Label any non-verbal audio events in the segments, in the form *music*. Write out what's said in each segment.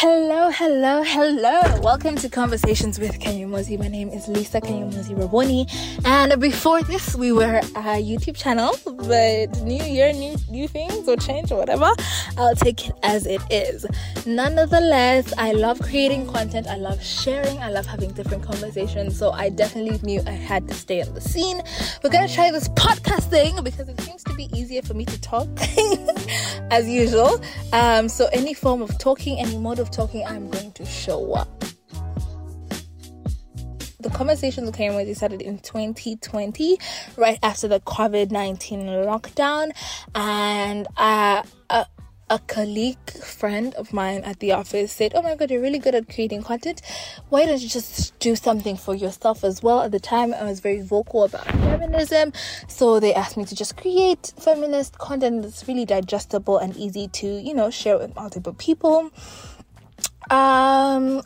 Hello, hello, hello. Welcome to Conversations with Kanyomozi. My name is Lisa Kanyomozi Raboni. And before this, we were a YouTube channel, but new year, new new things or change or whatever. I'll take it as it is. Nonetheless, I love creating content. I love sharing. I love having different conversations. So I definitely knew I had to stay on the scene. We're gonna try this podcast thing because it seems to be easier for me to talk *laughs* as usual. Um, so any form of talking, any mode of talking, I'm going to show up. The conversation with Karen was started in 2020, right after the COVID 19 lockdown, and uh, a, a colleague friend of mine at the office said, Oh my god, you're really good at creating content. Why don't you just do something for yourself as well? At the time, I was very vocal about feminism, so they asked me to just create feminist content that's really digestible and easy to, you know, share with multiple people. Um,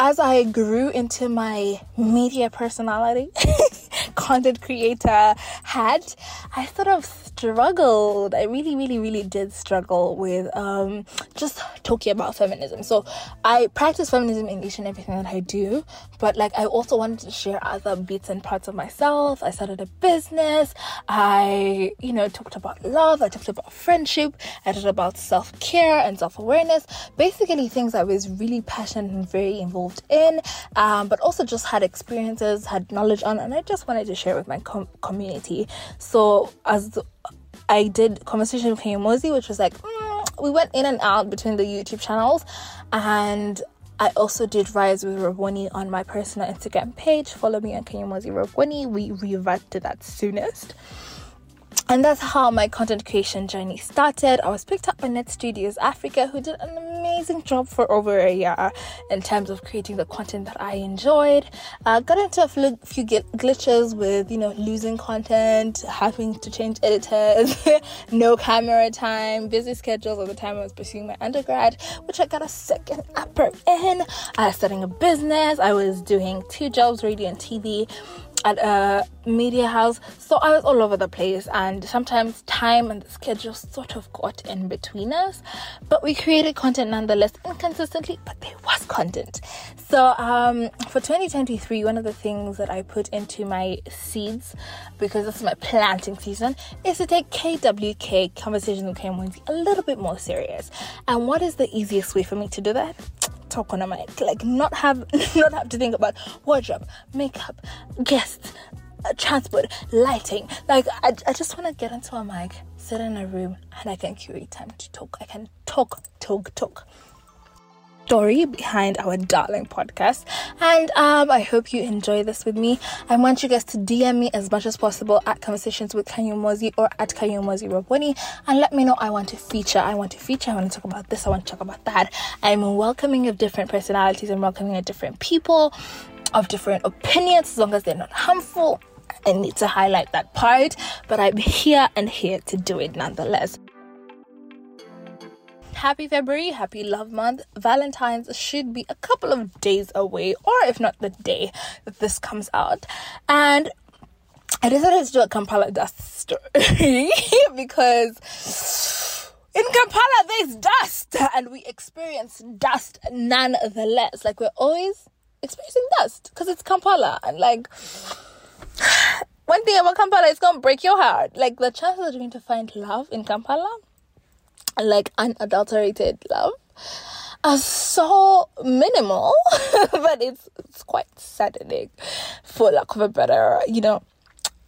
as I grew into my media personality, *laughs* content creator hat, I sort of struggled. I really, really, really did struggle with um, just talking about feminism. So I practice feminism in each and everything that I do, but like I also wanted to share other bits and parts of myself. I started a business. I, you know, talked about love. I talked about friendship. I talked about self care and self awareness. Basically, things I was really passionate and very involved in, um, but also just had experiences, had knowledge on, and I just wanted to share with my com- community. So as I did conversation with Kanyomozi, which was like mm, we went in and out between the YouTube channels, and I also did Rise with Raboni on my personal Instagram page. Follow me on Kanyomozi Raboni. We revert to that soonest. And that's how my content creation journey started. I was picked up by Net Studios Africa, who did an amazing job for over a year in terms of creating the content that I enjoyed. Uh, got into a few glitches with, you know, losing content, having to change editors, *laughs* no camera time, busy schedules at the time I was pursuing my undergrad, which I got a second upper in. I was starting a business. I was doing two jobs, radio and TV at a media house. So I was all over the place, and sometimes time and the schedule sort of got in between us. But we created content nonetheless, inconsistently, but there was content. So um, for 2023, one of the things that I put into my seeds, because this is my planting season, is to take KWK Conversations with K a little bit more serious. And what is the easiest way for me to do that? Talk on a mic like not have *laughs* not have to think about wardrobe makeup guests uh, transport lighting. Like I, I just want to get into a mic sit in a room and i can curate time to talk. I can talk talk talk story behind our darling podcast. And um, I hope you enjoy this with me. I want you guys to DM me as much as possible at Conversations with Kanyomozi or at Kanyomozi Raboni and let me know I want to feature. I want to feature. I want to talk about this. I want to talk about that. I'm welcoming of different personalities and welcoming of different people of different opinions as long as they're not harmful. I need to highlight that part, but I'm here and here to do it nonetheless happy February, happy love month. Valentine's should be a couple of days away, or if not the day that this comes out. And I decided to do a Kampala dust story *laughs* because in Kampala there's dust and we experience dust nonetheless. Like we're always experiencing dust because it's Kampala and like *sighs* one thing about Kampala is gonna break your heart. Like the chances of you're going to find love in Kampala like unadulterated love are so minimal, *laughs* but it's it's quite saddening, for lack of a better, you know,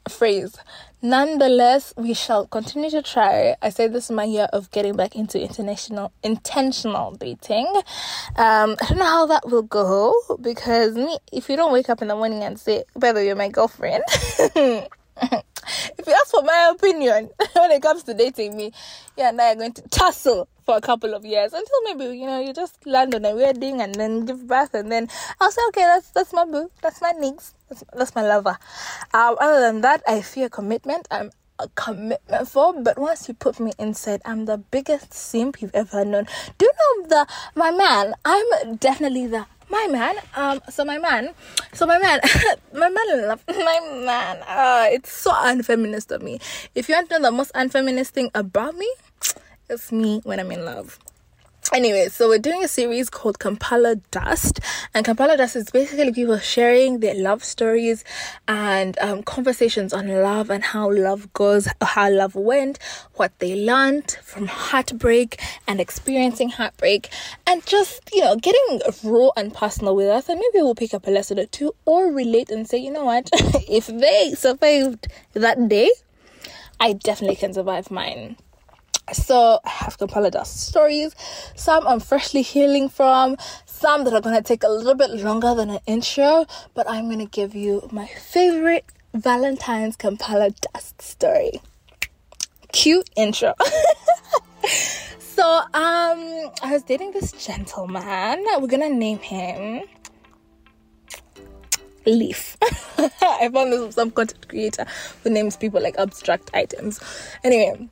phrase. Nonetheless, we shall continue to try. I say this is my year of getting back into international intentional dating. Um, I don't know how that will go because me, if you don't wake up in the morning and say, "By the way, you're my girlfriend," *laughs* if you ask for my opinion *laughs* when it comes to dating me, yeah, and I are going to tussle for a couple of years until maybe you know you just land on a wedding and then give birth and then I'll say okay that's that's my boo that's my niece that's, that's my lover. Um, other than that, I fear commitment. I'm a commitment for, but once you put me inside, I'm the biggest simp you've ever known. Do you know the my man? I'm definitely the my man um so my man so my man *laughs* my man love *laughs* my man uh it's so unfeminist of me. If you want to know the most unfeminist thing about me it's me when i'm in love anyway, so we're doing a series called Kampala Dust, and Kampala Dust is basically people sharing their love stories and um, conversations on love and how love goes, how love went, what they learned from heartbreak and experiencing heartbreak, and just you know getting raw and personal with us, and maybe we'll pick up a lesson or two or relate and say, you know what, *laughs* if they survived that day, I definitely can survive mine. So I have Kampala Dust stories. Some I'm freshly healing from. Some that are gonna take a little bit longer than an intro, but I'm gonna give you my favorite Valentine's Kampala Dust story. Cute intro. *laughs* so um I was dating this gentleman. We're gonna name him Leaf. *laughs* I found this some content creator who names people like abstract items. Anyway,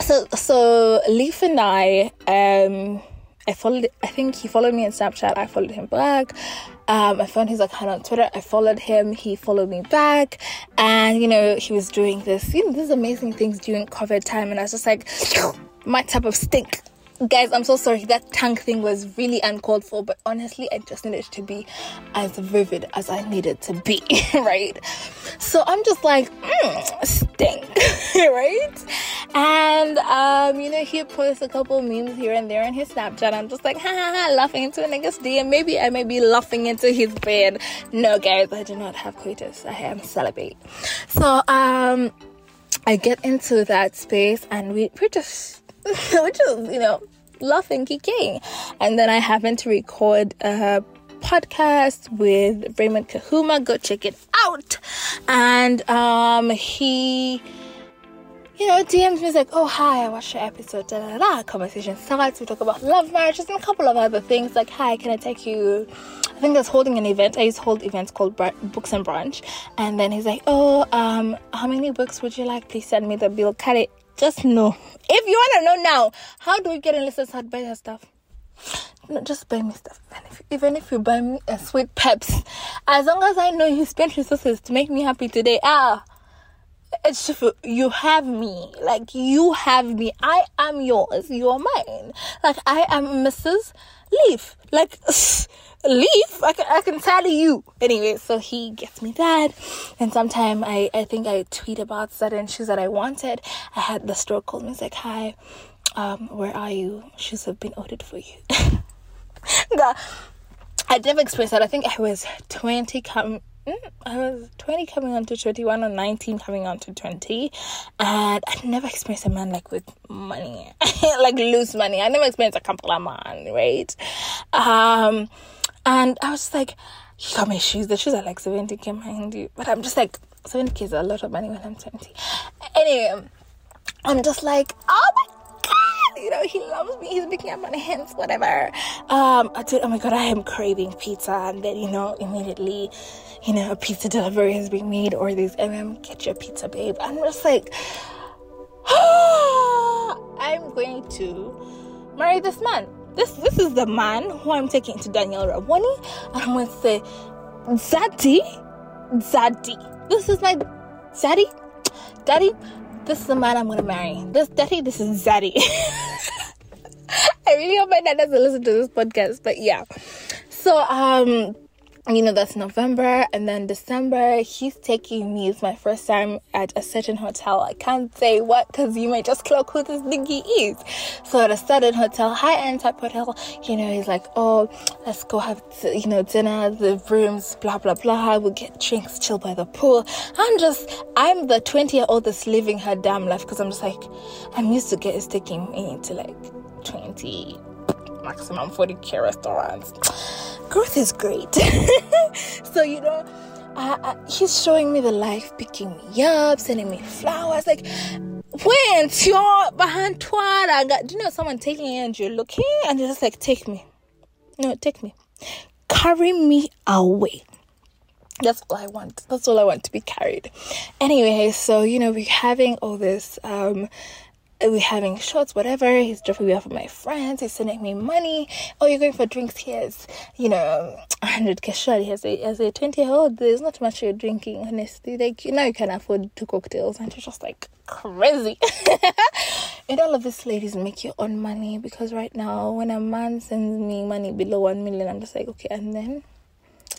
so so Leaf and I um I followed I think he followed me on Snapchat, I followed him back. Um, I found his account on Twitter. I followed him. He followed me back, and you know he was doing this, you know, these amazing things during COVID time, and I was just like, my type of stink guys i'm so sorry. That tank thing was really uncalled for but honestly i just needed to be as vivid as i needed to be *laughs* right? So i'm just like mm, stink *laughs* right? And um you know he posts a couple memes here and there on his snapchat. I'm just like ha ha laughing into a nigga's dm maybe i may be laughing into his bed. No guys i do not have coitus i am celibate. So um I get into that space and we, we're just *laughs* which is, you know, laughing, kicking. And then I happened to record a podcast with Raymond Kahuma. Go check it out. And um, he you know, DMs me like, oh, hi, I watched your episode, da da da. Conversation starts. We talk about love marriages and a couple of other things like, hi, can I take you? I think that's holding an event. I used to hold events called Books and Brunch. And then he's like, oh, um, how many books would you like? Please send me the bill. Cut it just know. If you want to know now, how do we get Lisa's heart? Buy her stuff. No, just buy me stuff. Even if, even if you buy me a sweet peps, as long as I know you spent resources to make me happy today, ah, it's you have me. Like you have me. I am yours. You're mine. Like I am Mrs. Leaf. Like *laughs* leaf. I can, I can tell you. Anyway, so he gets me that. And sometime I, I think I tweet about certain shoes that I wanted. I had the store call me. Like, hi, um, where are you? Shoes have been ordered for you. *laughs* I never experienced that. I think I was 20 come mm, I was 20 coming on to 21 or 19 coming on to 20 and I never experienced a man like with money *laughs* like loose money I never experienced a couple of man right um and I was like, you got my shoes. The shoes are like 70k, mind you. But I'm just like, 70k is a lot of money when I'm 20. Anyway, I'm just like, oh my god, you know, he loves me. He's picking up my hands, whatever. Um, I oh my god, I am craving pizza. And then, you know, immediately, you know, a pizza delivery has been made or these MM, get your pizza, babe. I'm just like, *gasps* I'm going to marry this man this this is the man who I'm taking to Daniel Raboni, and I'm going to say, Zaddy, Zaddy, this is my Zaddy, Daddy, this is the man I'm gonna marry. This Daddy, this is Zaddy. *laughs* I really hope my dad doesn't listen to this podcast, but yeah. So um you know that's november and then december he's taking me. It's my first time at a certain hotel. I can't say what because you might just clock who this nigga is. So at a certain hotel high-end type hotel you know he's like oh let's go have you know dinner the rooms blah blah blah. We'll get drinks chill by the pool. I'm just i'm the 20 year old that's living her damn life because i'm just like i'm used to get is taking me to like 20 maximum 40k restaurants growth is great. *laughs* so, you know, uh, uh, he's showing me the life, picking me up, sending me flowers. Like, when you're behind got, do you know, someone taking you and you're looking and you're just like, take me. No, take me. Carry me away. That's all I want. That's all I want to be carried. Anyway, so you know, we're having all this um we're having shots, whatever. He's dropping me off with my friends. He's sending me money. Oh, you're going for drinks? Here's, you know, 100k shot. As a, as a 20 year old, there's not much you're drinking, honestly. Like, you know, you can afford two cocktails, and you're just like crazy. *laughs* and all of this ladies make your own money because right now when a man sends me money below one million i'm just like okay and then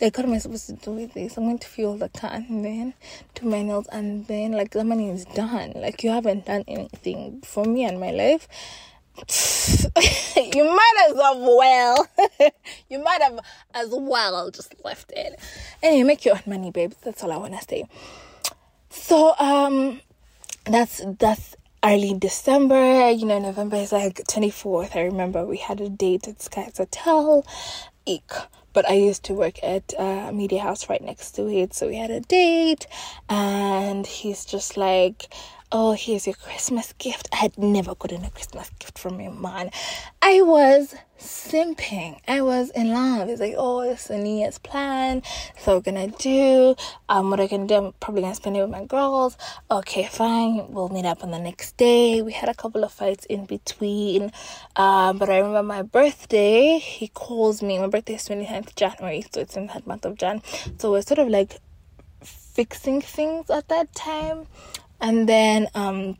like what am i supposed to do with this i'm going to fuel the car and then do my nails and then like the money is done. Like you haven't done anything for me and my life. *laughs* You might as well. *laughs* You might have as well just left it. Anyway make your own money babes that's all i want to say. So um that's that's early December, you know, November is like 24th. I remember we had a date at Skyz Hotel. Eek. But I used to work at a media house right next to it. So we had a date, and he's just like, oh, here's your Christmas gift. I had never gotten a Christmas gift from a man. I was simping. I was in love. It's like, oh, it's a New Year's plan. So we're gonna do. Um, what I can do, I'm probably gonna spend it with my girls. Okay, fine. We'll meet up on the next day. We had a couple of fights in between. Um, but I remember my birthday. He calls me. My birthday is 29th January, so it's in that month of Jan. So we're sort of like fixing things at that time and then um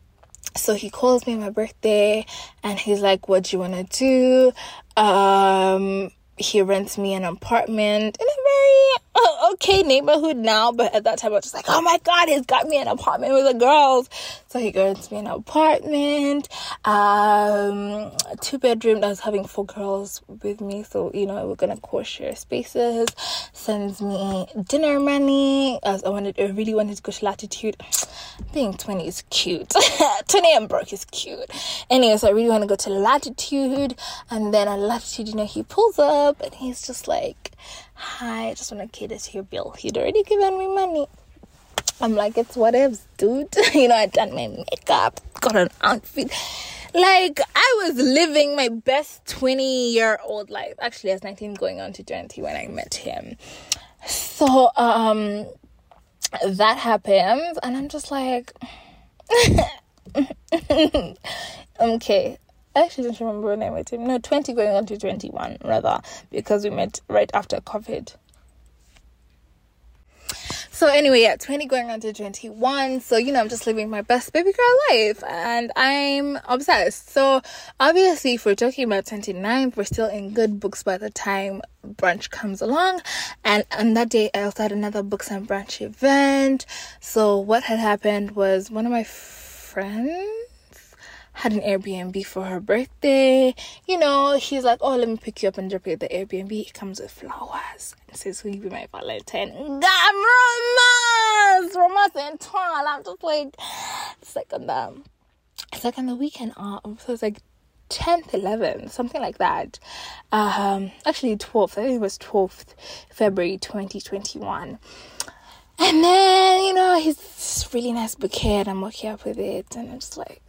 so he calls me on my birthday and he's like what do you want to do? Um he rents me an apartment in a very *laughs* okay neighborhood now, but at that time I was just like, oh my god, he's got me an apartment with the girls. So he rents me an apartment, um, two bedroom. I was having four girls with me, so you know we're gonna co share spaces. Sends me dinner money. As I wanted, I really wanted to go to Latitude. Being twenty is cute. *laughs* twenty and broke is cute. Anyway, so I really want to go to Latitude, and then at Latitude, you know, he pulls up and he's just like, Hi, I just want to cater to your bill. He'd already given me money. I'm like, it's whatever, dude. *laughs* you know, I done my makeup, got an outfit. Like, I was living my best 20 year old life. Actually, I was 19 going on to 20 when I met him. So, um, that happens, and I'm just like, *laughs* okay, I actually don't remember when I met him. No, 20 going on to 21, rather, because we met right after COVID. So anyway, yeah, 20 going on to 21. So, you know, I'm just living my best baby girl life and I'm obsessed. So obviously if we're talking about 29th, we're still in good books by the time brunch comes along. And on that day I also had another books and brunch event. So what had happened was one of my friends had an Airbnb for her birthday. You know, she's like, oh, let me pick you up and drop you at the Airbnb. It comes with flowers and says, will you be my Valentine? God, romance! Romance and twirl. I'm just like, it's like on the, it's like on the weekend off. So it's like 10th, 11th, something like that. Um, actually 12th. I think it was 12th February 2021. And then, you know, he's this really nice bouquet and I'm walking up with it and I'm just like,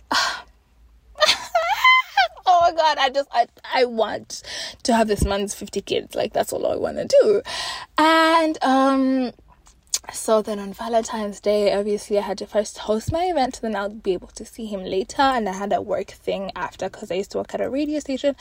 my god i just i i want to have this man's 50 kids like that's all i want to do and um so then on Valentine's Day, obviously I had to first host my event, then I'll be able to see him later. And I had a work thing after because I used to work at a radio station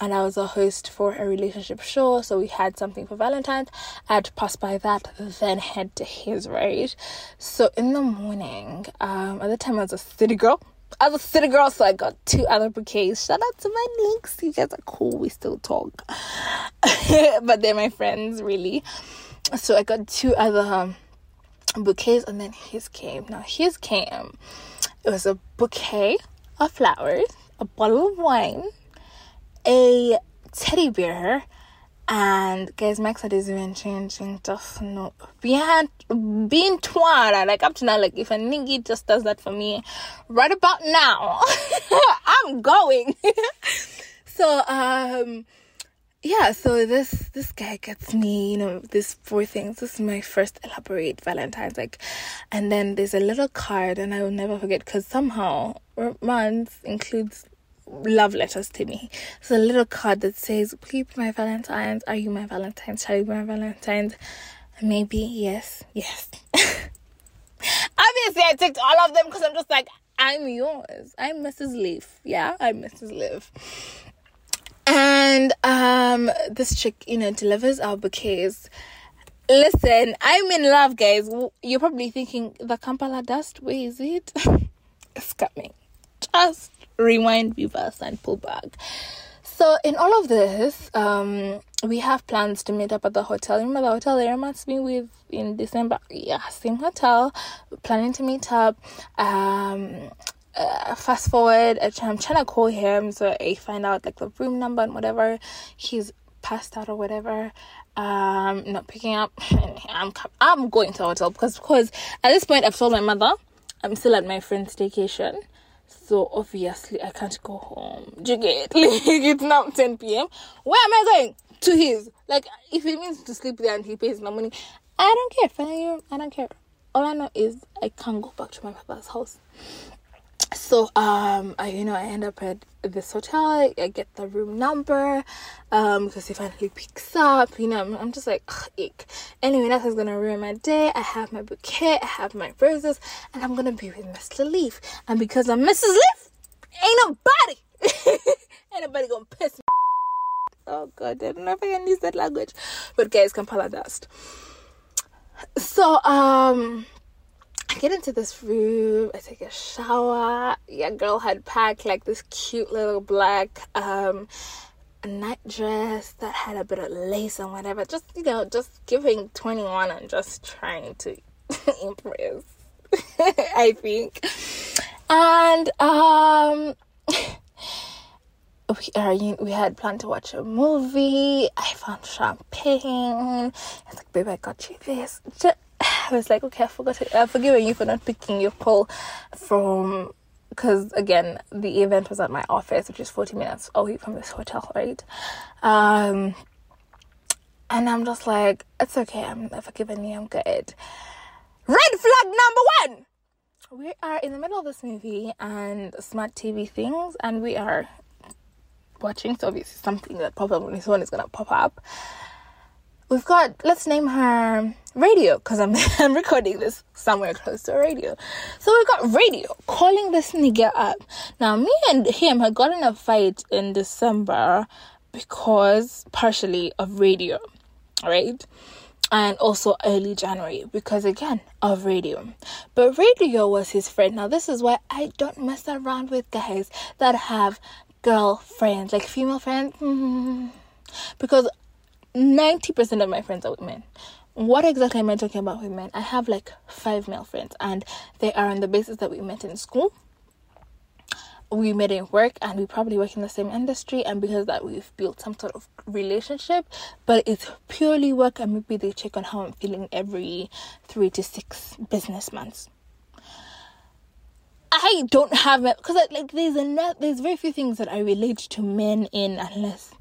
and I was a host for a relationship show. So we had something for Valentine's. I had to pass by that, then head to his, right? So in the morning, um, at the time I was a city girl A city girl, so I got two other bouquets. Shout out to my links. You guys are cool. We still talk. *laughs* but they're my friends, really. So I got two other um, bouquets, and then his came. Now, his came. It was a bouquet of flowers, a bottle of wine, a teddy bear, and guys, Max is even changing just no being being twat. Like up to now, like if a nigga just does that for me right about now, *laughs* I'm going. *laughs* so um yeah, so this this guy gets me, you know, these four things. This is my first elaborate Valentine's like and then there's a little card and I will never forget because somehow romance includes love letters to me. It's a little card that says, Will you be my Valentine's? Are you my Valentine's? Shall you be my Valentine's? Maybe yes, yes. *laughs* Obviously, I ticked all of them because I'm just like, I'm yours. I'm Mrs. Leaf. Yeah, I'm Mrs. Leaf. And um, this chick, you know, delivers our bouquets. Listen, I'm in love, guys. You're probably thinking the Kampala dust. Where is it? *laughs* it's coming. Just rewind, reverse, and pull back. So in all of this, um, we have plans to meet up at the hotel. Remember the hotel Aaron asked me with in December? Yeah, same hotel. We're planning to meet up. Um, uh, fast forward, I'm trying to call him so I find out like the room number and whatever. He's passed out or whatever. Um, not picking up. *laughs* I'm I'm going to the hotel because because at this point I've told my mother I'm still at my friend's vacation. So obviously I can't go home. Do you get? *laughs* Like, it's now 10 p.m. Where am I going? To his. Like if it means to sleep there and he pays my money, I don't care. Fine, I don't care. All I know is I can't go back to my father's house so um I you know I end up at this hotel I get the room number um because he finally picks up you know I'm, I'm just like ick. anyway nothing's gonna ruin my day I have my bouquet I have my roses and I'm gonna be with Mr. Leaf and because I'm Mrs. Leaf ain't nobody *laughs* ain't nobody gonna piss me *laughs* oh god I don't know if I can use that language but guys Kampala dust so um I get into this room, I take a shower. Yeah, girl had packed like this cute little black um night dress that had a bit of lace and whatever. Just you know, just giving 21 and just trying to *laughs* impress. *laughs* I think. And um *laughs* we are we had planned to watch a movie. I found champagne. It's like, babe, I got you this. Just, *sighs* I was like, okay, I forgot. To, I'm you for not picking your call from because again, the event was at my office, which is 40 minutes away from this hotel, right? Um, and I'm just like, it's okay. I'm forgiving you. I'm good. Red flag number one. We are in the middle of this movie and smart TV things, and we are watching. So obviously, something that probably soon is gonna pop up we've got let's name her radio because I'm *laughs* I'm recording this somewhere close to a radio. So we've got radio calling this nigga up. Now me and him had gotten a fight in December because partially of radio, right? And also early January because again of radio. But radio was his friend. Now this is why I don't mess around with guys that have girlfriends, like female friends. *laughs* Because 90% of my friends are women. What exactly am I talking about with men? I have like five male friends, and they are on the basis that we met in school. We met in work, and we probably work in the same industry, and because that we've built some sort of relationship. But it's purely work, and maybe they check on how I'm feeling every three to six business months. I don't have because like there's a there's very few things that I relate to men in unless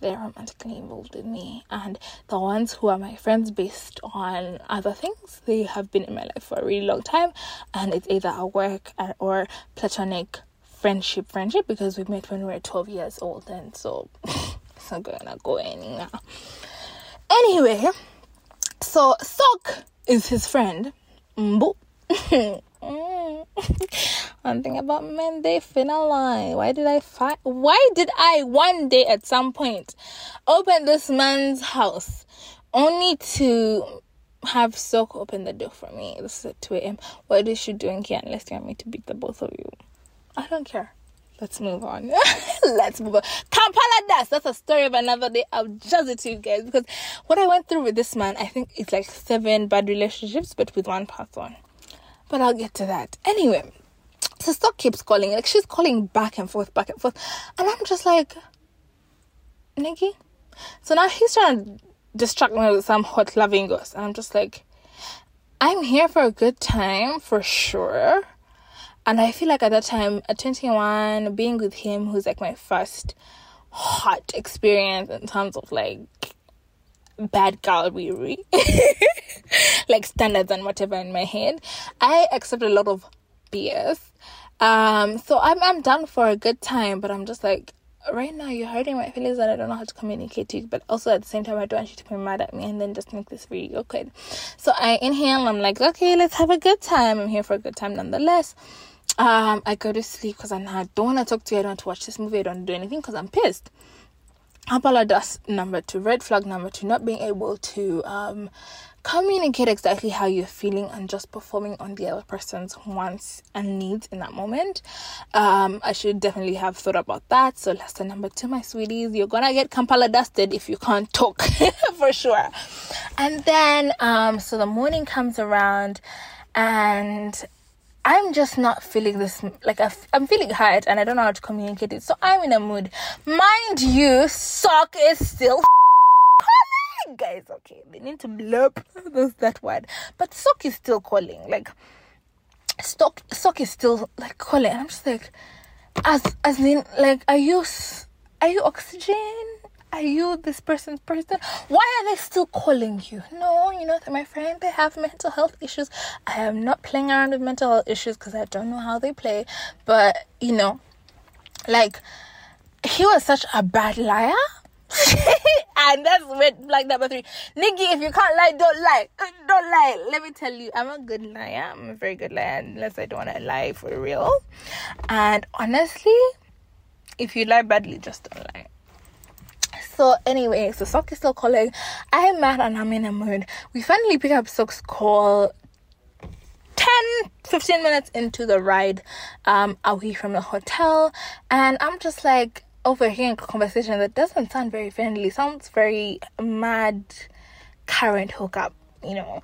they're romantically involved in me and the ones who are my friends based on other things they have been in my life for a really long time and it's either a work or platonic friendship friendship because we met when we were 12 years old and so *laughs* it's not gonna go anywhere anyway so sock is his friend. *laughs* *laughs* One thing about men, they finna lie. Why did I fight? Why did I one day at some point open this man's house only to have Sock open the door for me? This is at 2 a.m. What is she doing here unless you want me to beat the both of you? I don't care. Let's move on. *laughs* Let's move on. Kampala dust. That's a story of another day. I'll judge it to you guys because what I went through with this man, I think it's like seven bad relationships, but with one person. But I'll get to that. Anyway, so Stock keeps calling. Like she's calling back and forth, back and forth. And I'm just like, Nikki. So now he's trying to distract me with some hot loving. And I'm just like, I'm here for a good time for sure. And I feel like at that time, at 21, being with him, who's like my first hot experience in terms of like bad gallery *laughs* *laughs* like standards and whatever in my head. I accept a lot of bs um so i'm i'm done for a good time but i'm just like right now you're hurting my feelings and i don't know how to communicate to you but also at the same time i don't want you to be mad at me and then just make this really awkward. So i inhale i'm like okay let's have a good time. I'm here for a good time nonetheless. Um i go to sleep because i don't want to talk to you. I don't want to watch this movie. I don't do anything because i'm pissed. Dust number two, red flag number two, not being able to um, communicate exactly how you're feeling and just performing on the other person's wants and needs in that moment. Um, I should definitely have thought about that. So, lesson number two, my sweeties, you're gonna get Kampala dusted if you can't talk *laughs* for sure. And then, um, so the morning comes around and I'm just not feeling this like i am feeling hurt and I don't know how to communicate it. So I'm in a mood. Mind you, sock is still guys. Okay, they need to blurb *laughs* those that word, but sock is still calling. Like stock, sock is still like calling. I'm just like, as as in like, are you are you oxygen? are you this person's person? Why are they still calling you? No, you know, my friend, they have mental health issues. I am not playing around with mental health issues because I don't know how they play. But, you know, like, he was such a bad liar. *laughs* and that's red flag number three. Nikki, if you can't lie, don't lie. Don't lie. Let me tell you, I'm a good liar. I'm a very good liar, unless I don't want to lie for real. And honestly, if you lie badly, just don't lie. So anyway, so Sock is still calling. I'm mad and I'm in a mood. We finally pick up Sock's call 10 15 minutes into the ride um away from the hotel and I'm just like overhearing a conversation that doesn't sound very friendly, sounds very mad current hookup, you know.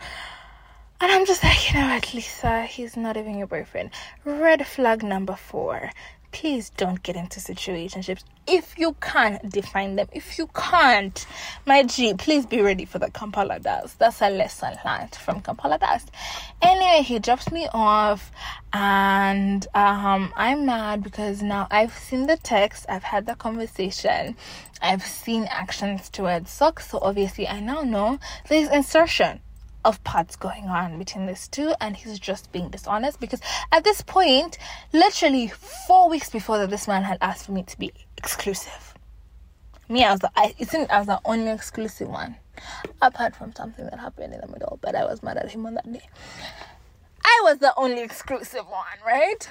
And I'm just like, you know what, Lisa, uh, he's not even your boyfriend. Red flag number four please don't get into situationships. If you can't define them if you can't my g please be ready for the kampala dust. That's a lesson learned from kampala dust. Anyway he drops me off and um i'm mad because now i've seen the text i've had the conversation i've seen actions towards socks so obviously i now know there's insertion of parts going on between these two and he's just being dishonest because at this point literally four weeks before that this man had asked for me to be exclusive. Me i was the i it seemed i was the only exclusive one. Apart from something that happened in the middle but i was mad at him on that day. I was the only exclusive one right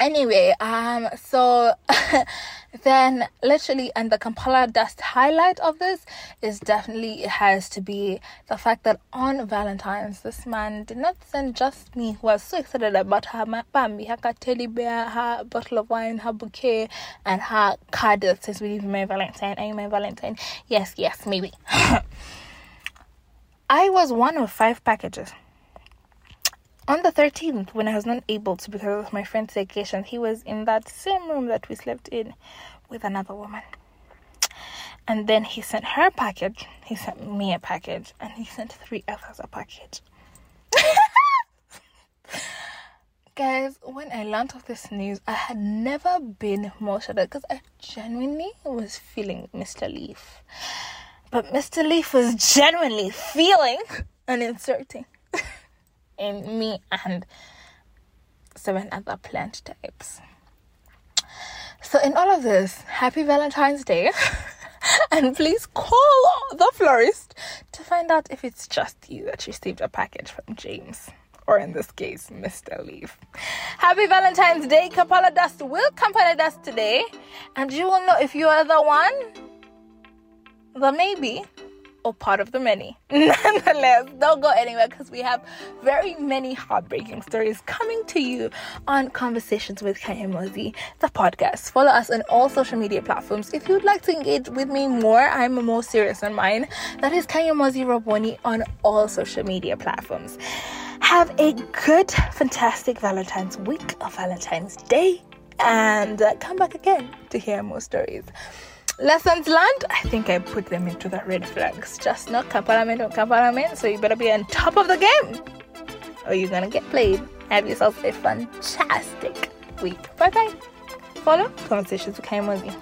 anyway um so *laughs* then literally and the kampala dust highlight of this is definitely it has to be the fact that on valentine's this man did not send just me who was so excited about her bambi her teddy bear her bottle of wine her bouquet and her card that says you be my valentine are you my valentine? Yes yes maybe. *laughs* I was one of five packages on the 13th, when I was not able to because of my friend's vacation, he was in that same room that we slept in with another woman. And then he sent her a package, he sent me a package, and he sent three others a package. *laughs* Guys, when I learned of this news, I had never been more shocked because I genuinely was feeling Mr. Leaf. But Mr. Leaf was genuinely feeling *laughs* and inserting in me and seven other plant types. So, in all of this, happy Valentine's Day. *laughs* and please call the florist to find out if it's just you that received a package from James. Or in this case, Mr. Leaf. Happy Valentine's Day. Kampala Dust will Kampala Dust today. And you will know if you are the one, the maybe, or part of the many. *laughs* Nonetheless, don't go anywhere because we have very many heartbreaking stories coming to you on Conversations with Kanyomozi, the podcast. Follow us on all social media platforms. If you'd like to engage with me more, I'm more serious on mine. That is Kanyomozi Raboni on all social media platforms. Have a good, fantastic Valentine's week or Valentine's Day and uh, come back again to hear more stories. Lessons learned, I think I put them into the red flags. Just not Kaparament or Kaparament, so you better be on top of the game or you're gonna get played. Have yourself a fantastic week. Bye bye. Follow Conversations with Kanyomozi.